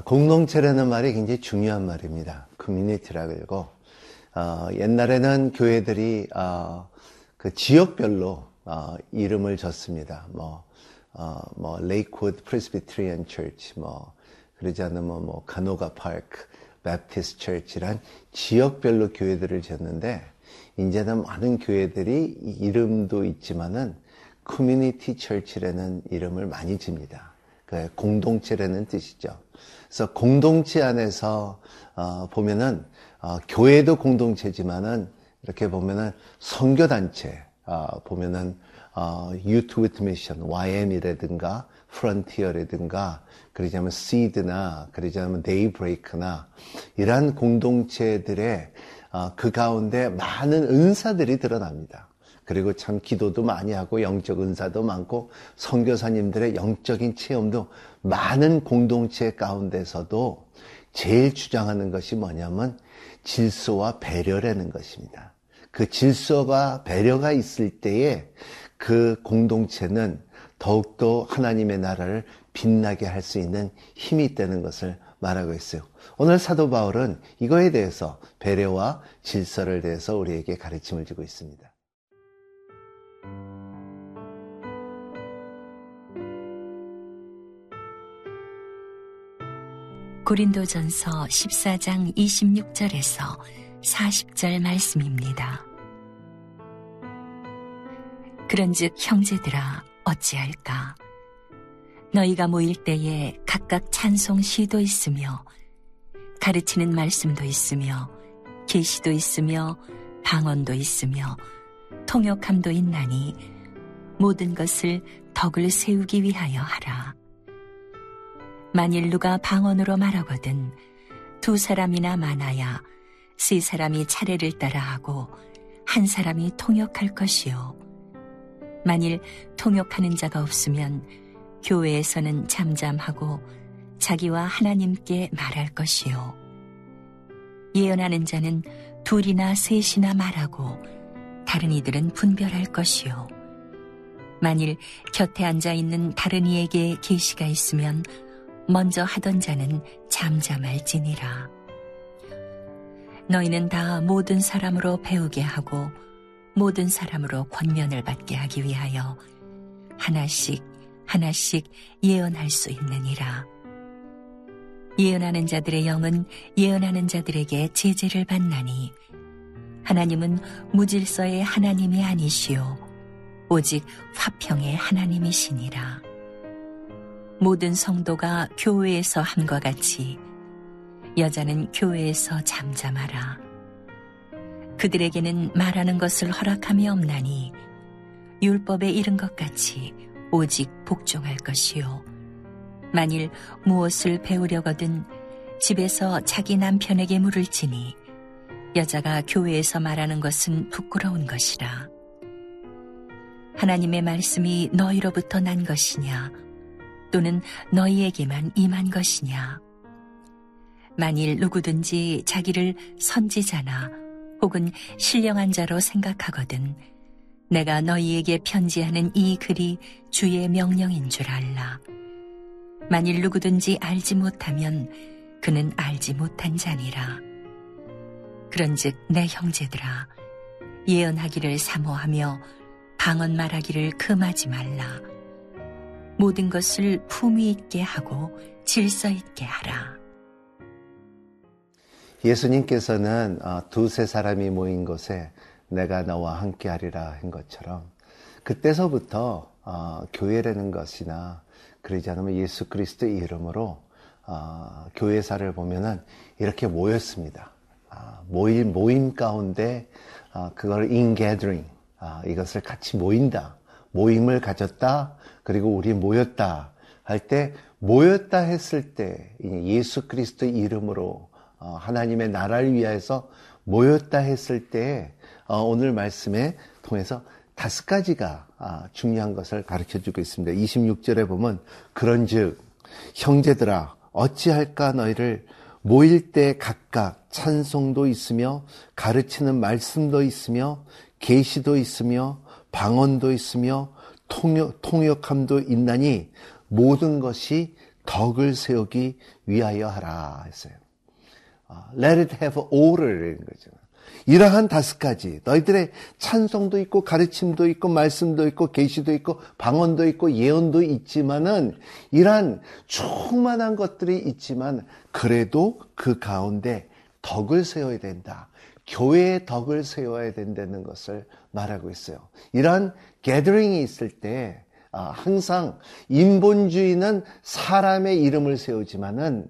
어, 공동체라는 말이 굉장히 중요한 말입니다. community라 그러고 어, 옛날에는 교회들이 어, 그 지역별로 어, 이름을 졌습니다. 뭐, 어, 뭐 Lakewood Presbyterian Church, 뭐 그러지 않으면 뭐 Canoga Park Baptist Church란 지역별로 교회들을 졌는데 이제는 많은 교회들이 이름도 있지만은 community church라는 이름을 많이 집니다. 그 공동체라는 뜻이죠. 그래서 공동체 안에서 어, 보면은 어, 교회도 공동체지만은 이렇게 보면은 선교 단체 어, 보면은 어, 위트 미션 YM이라든가 프런티어라든가 그러자면 시드나 그러자면 데이브레이크나 이러한 공동체들의 어, 그 가운데 많은 은사들이 드러납니다. 그리고 참 기도도 많이 하고 영적 은사도 많고 선교사님들의 영적인 체험도 많은 공동체 가운데서도 제일 주장하는 것이 뭐냐면 질서와 배려라는 것입니다. 그 질서가 배려가 있을 때에 그 공동체는 더욱더 하나님의 나라를 빛나게 할 수 있는 힘이 있다는 것을 말하고 있어요. 오늘 사도 바울은 이거에 대해서 배려와 질서를 대해서 우리에게 가르침을 주고 있습니다. 고린도전서 14장 26절에서 40절 말씀입니다. 그런즉 형제들아 어찌할까 너희가 모일 때에 각각 찬송 시도 있으며 가르치는 말씀도 있으며 계시도 있으며 방언도 있으며 통역함도 있나니 모든 것을 덕을 세우기 위하여 하라. 만일 누가 방언으로 말하거든 두 사람이나 많아야 세 사람이 차례를 따라 하고 한 사람이 통역할 것이요. 만일 통역하는 자가 없으면 교회에서는 잠잠하고 자기와 하나님께 말할 것이요. 예언하는 자는 둘이나 셋이나 말하고 다른 이들은 분별할 것이요. 만일 곁에 앉아 있는 다른 이에게 계시가 있으면 먼저 하던 자는 잠잠할지니라. 너희는 다 모든 사람으로 배우게 하고 모든 사람으로 권면을 받게 하기 위하여 하나씩 하나씩 예언할 수 있느니라. 예언하는 자들의 영은 예언하는 자들에게 제재를 받나니 하나님은 무질서의 하나님이 아니시오 오직 화평의 하나님이시니라. 모든 성도가 교회에서 함과 같이 여자는 교회에서 잠잠하라. 그들에게는 말하는 것을 허락함이 없나니 율법에 이른 것 같이 오직 복종할 것이요. 만일 무엇을 배우려거든 집에서 자기 남편에게 물을지니 여자가 교회에서 말하는 것은 부끄러운 것이라. 하나님의 말씀이 너희로부터 난 것이냐, 또는 너희에게만 임한 것이냐. 만일 누구든지 자기를 선지자나 혹은 신령한 자로 생각하거든 내가 너희에게 편지하는 이 글이 주의 명령인 줄 알라. 만일 누구든지 알지 못하면 그는 알지 못한 자니라. 그런즉 내 형제들아 예언하기를 사모하며 방언 말하기를 금하지 말라. 모든 것을 품위 있게 하고 질서 있게 하라. 예수님께서는 어, 두세 사람이 모인 곳에 내가 너와 함께 하리라 한 것처럼 그때서부터 어, 교회라는 것이나 그러지 않으면 예수 그리스도의 이름으로 어, 교회사를 보면은 이렇게 모였습니다. 아, 모임 모임 가운데 어, 그걸 in gathering 아, 이것을 같이 모인다. 모임을 가졌다. 그리고 우리 모였다 할 때 모였다 했을 때 예수 그리스도 이름으로 어, 하나님의 나라를 위하여서 모였다 했을 때 어, 오늘 말씀에 통해서 다섯 가지가 아, 중요한 것을 가르쳐 주고 있습니다. 26절에 보면 그런즉 형제들아 어찌할까 너희를 모일 때 각각 찬송도 있으며 가르치는 말씀도 있으며 계시도 있으며 방언도 있으며 통역, 통역함도 있나니 모든 것이 덕을 세우기 위하여 하라 했어요. Let it have order인 거죠. 이러한 다섯 가지 너희들의 찬송도 있고 가르침도 있고 말씀도 있고 계시도 있고 방언도 있고 예언도 있지만은 이러한 충만한 것들이 있지만 그래도 그 가운데 덕을 세워야 된다. 교회의 덕을 세워야 된다는 것을 말하고 있어요. 이러한 게더링이 있을 때 아, 항상 인본주의는 사람의 이름을 세우지만은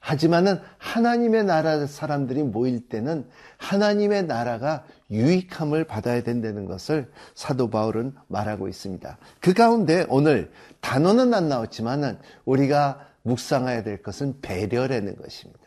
하지만은 하나님의 나라 사람들이 모일 때는 하나님의 나라가 유익함을 받아야 된다는 것을 사도 바울은 말하고 있습니다. 그 가운데 오늘 단어는 안 나왔지만은 우리가 묵상해야 될 것은 배려라는 것입니다.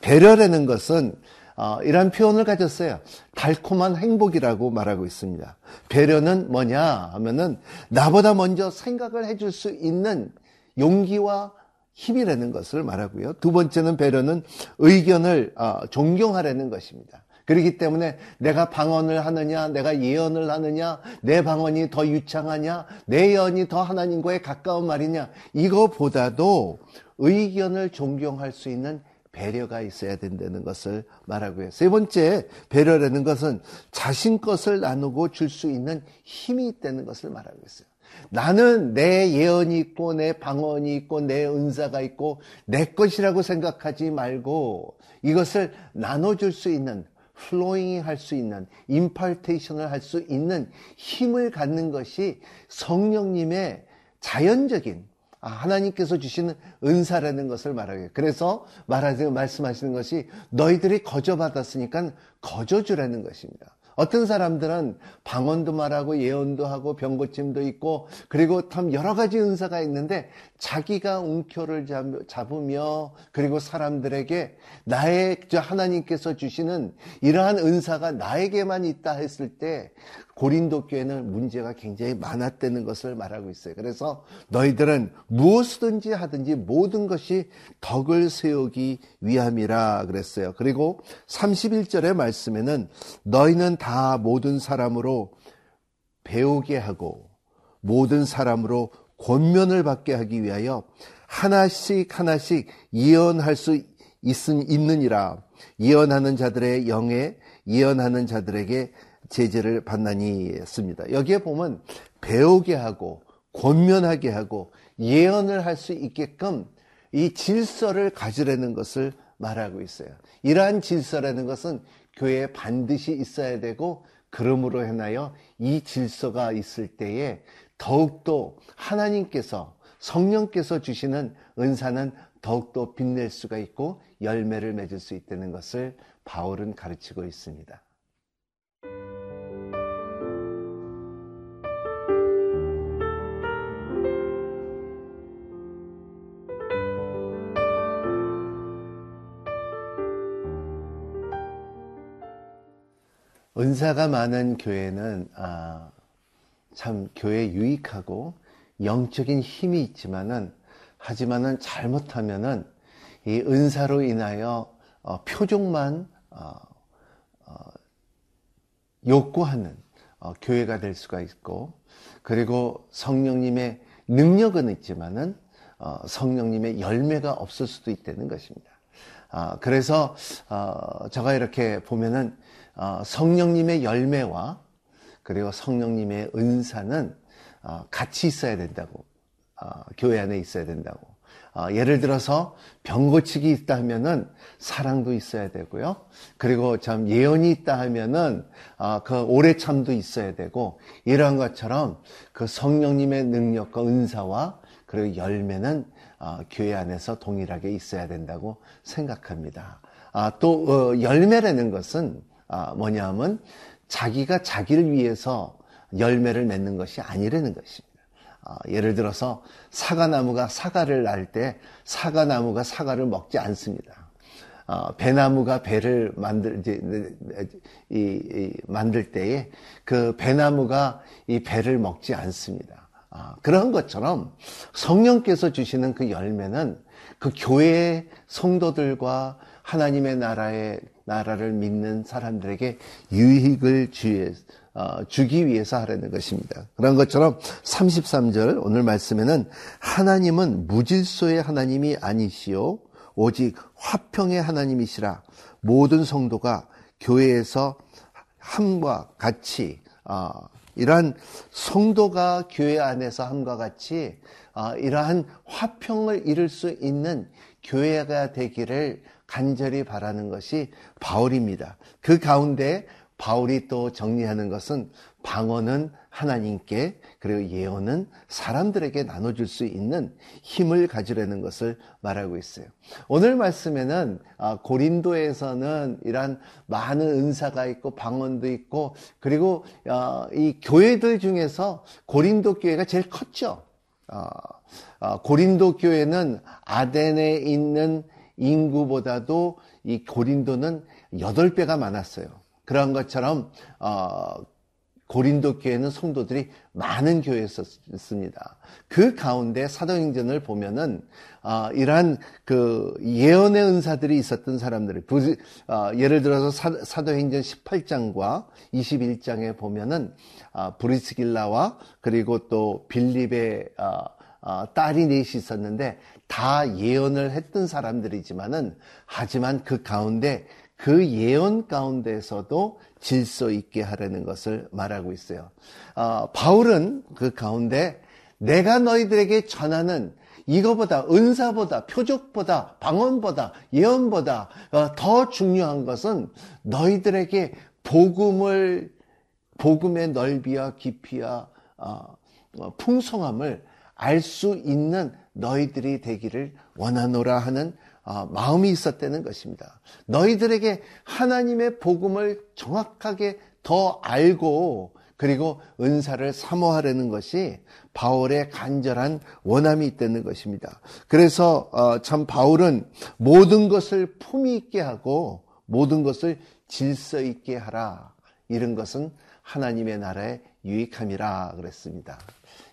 배려라는 것은 어, 이런 표현을 가졌어요. 달콤한 행복이라고 말하고 있습니다. 배려는 뭐냐 하면은 나보다 먼저 생각을 해줄 수 있는 용기와 힘이라는 것을 말하고요. 두 번째는 배려는 의견을 어, 존경하라는 것입니다. 그렇기 때문에 내가 방언을 하느냐, 내가 예언을 하느냐, 내 방언이 더 유창하냐, 내 예언이 더 하나님과의 가까운 말이냐, 이거보다도 의견을 존경할 수 있는 배려가 있어야 된다는 것을 말하고요. 세 번째, 배려라는 것은 자신 것을 나누고 줄 수 있는 힘이 있다는 것을 말하고 있어요. 나는 내 예언이 있고, 내 방언이 있고, 내 은사가 있고, 내 것이라고 생각하지 말고, 이것을 나눠줄 수 있는, 플로잉 할수 있는, 임팔테이션을 할 수 있는 힘을 갖는 것이 성령님의 자연적인 아, 하나님께서 주시는 은사라는 것을 말하게. 그래서 말하세요. 말씀하시는 것이 너희들이 거저 받았으니까 거저 주라는 것입니다. 어떤 사람들은 방언도 말하고 예언도 하고 병고침도 있고 그리고 참 여러 가지 은사가 있는데 자기가 웅표를 잡으며 그리고 사람들에게 나의 하나님께서 주시는 이러한 은사가 나에게만 있다 했을 때 고린도 교회는 문제가 굉장히 많았다는 것을 말하고 있어요. 그래서 너희들은 무엇이든지 하든지 모든 것이 덕을 세우기 위함이라 그랬어요. 그리고 31절의 말씀에는 너희는 다 모든 사람으로 배우게 하고 모든 사람으로 권면을 받게 하기 위하여 하나씩 하나씩 예언할 수 있, 있느니라. 예언하는 자들의 영에 예언하는 자들에게 제재를 받나니 했습니다. 여기에 보면 배우게 하고 권면하게 하고 예언을 할 수 있게끔 이 질서를 가지라는 것을 말하고 있어요. 이러한 질서라는 것은 교회에 반드시 있어야 되고 그러므로 해나여 이 질서가 있을 때에 더욱더 하나님께서 성령께서 주시는 은사는 더욱더 빛낼 수가 있고 열매를 맺을 수 있다는 것을 바울은 가르치고 있습니다. 은사가 많은 교회는 아, 참 교회 유익하고 영적인 힘이 있지만은 하지만은 잘못하면은 이 은사로 인하여 어, 표적만 어, 어, 욕구하는 어, 교회가 될 수가 있고 그리고 성령님의 능력은 있지만은 어, 성령님의 열매가 없을 수도 있다는 것입니다. 아, 그래서 어, 제가 이렇게 보면은 어, 성령님의 열매와 그리고 성령님의 은사는 어, 같이 있어야 된다고 어, 교회 안에 있어야 된다고 예를 들어서 병 고치기 있다 하면은 사랑도 있어야 되고요. 그리고 참 예언이 있다 하면은 그 오래 참도 있어야 되고 이러한 것처럼 그 성령님의 능력과 은사와 그리고 열매는 교회 안에서 동일하게 있어야 된다고 생각합니다. 또 열매라는 것은 아, 뭐냐면 자기가 자기를 위해서 열매를 맺는 것이 아니라는 것입니다. 아, 예를 들어서 사과나무가 사과를 날 때 사과나무가 사과를 먹지 않습니다. 아, 배나무가 배를 만들 만들 때에 그 배나무가 이 배를 먹지 않습니다. 아, 그런 것처럼 성령께서 주시는 그 열매는 그 교회의 성도들과 하나님의 나라의 나라를 믿는 사람들에게 유익을 어, 주기 위해서 하라는 것입니다. 그런 것처럼 33절 오늘 말씀에는 하나님은 무질서의 하나님이 아니시오 오직 화평의 하나님이시라 모든 성도가 교회에서 함과 같이 어, 이러한 성도가 교회 안에서 함과 같이 어, 이러한 화평을 이룰 수 있는 교회가 되기를 간절히 바라는 것이 바울입니다. 그 가운데 바울이 또 정리하는 것은 방언은 하나님께 그리고 예언은 사람들에게 나눠줄 수 있는 힘을 가지려는 것을 말하고 있어요. 오늘 말씀에는 아, 고린도에서는 이러한 많은 은사가 있고 방언도 있고 그리고 어, 이 교회들 중에서 고린도 교회가 제일 컸죠. 어, 어, 고린도 교회는 아덴에 있는 인구보다도 이 고린도는 8배가 많았어요. 그런 것처럼 어, 고린도 교회는 성도들이 많은 교회였습니다. 그 가운데 사도행전을 보면은 어, 이러한 그 예언의 은사들이 있었던 사람들이 어, 예를 들어서 사, 도행전 18장과 21장에 보면은 어, 브리스길라와 그리고 또 빌립의 어, 어, 딸이 넷이 있었는데 다 예언을 했던 사람들이지만은 하지만 그 가운데 그 예언 가운데서도 질서 있게 하라는 것을 말하고 있어요. 어, 바울은 그 가운데 내가 너희들에게 전하는 이거보다 은사보다 표적보다 방언보다 예언보다 어, 더 중요한 것은 너희들에게 복음을 복음의 넓이와 깊이와 어, 어 풍성함을 알 수 있는 너희들이 되기를 원하노라 하는 어, 마음이 있었다는 것입니다. 너희들에게 하나님의 복음을 정확하게 더 알고 그리고 은사를 사모하려는 것이 바울의 간절한 원함이 있다는 것입니다. 그래서 어, 참 바울은 모든 것을 품위 있게 하고 모든 것을 질서 있게 하라. 이런 것은 하나님의 나라의 유익함이라 그랬습니다.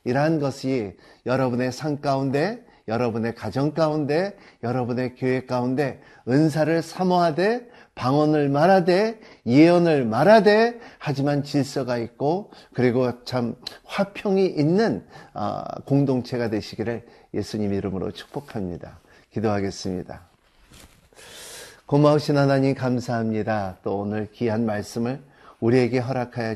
이러한 것이 여러분의 삶 가운데 여러분의 가정 가운데, 여러분의 교회 가운데 은사를 사모하되 방언을 말하되 예언을 말하되 하지만 질서가 있고 그리고 참 화평이 있는 아, 공동체가 되시기를 예수님 이름으로 축복합니다. 기도하겠습니다. 고마우신 하나님 감사합니다. 또 오늘 귀한 말씀을 우리에게 허락하여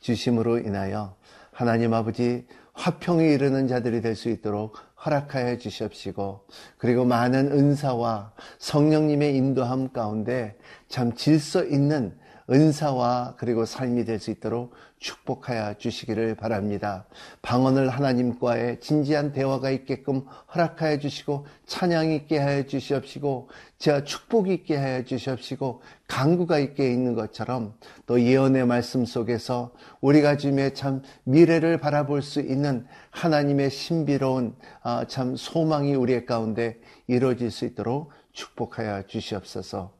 주심으로 인하여 하나님 아버지 화평에 이르는 자들이 될 수 있도록 허락하여 주시옵시고 그리고 많은 은사와 성령님의 인도함 가운데 참 질서 있는 은사와 그리고 삶이 될 수 있도록 축복하여 주시기를 바랍니다. 방언을 하나님과의 진지한 대화가 있게끔 허락하여 주시고 찬양 있게 하여 주시옵시고 제가 축복 있게 하여 주시옵시고 강구가 있게 있는 것처럼 또 예언의 말씀 속에서 우리가 주님의 참 미래를 바라볼 수 있는 하나님의 신비로운 아, 참 소망이 우리의 가운데 이루어질 수 있도록 축복하여 주시옵소서.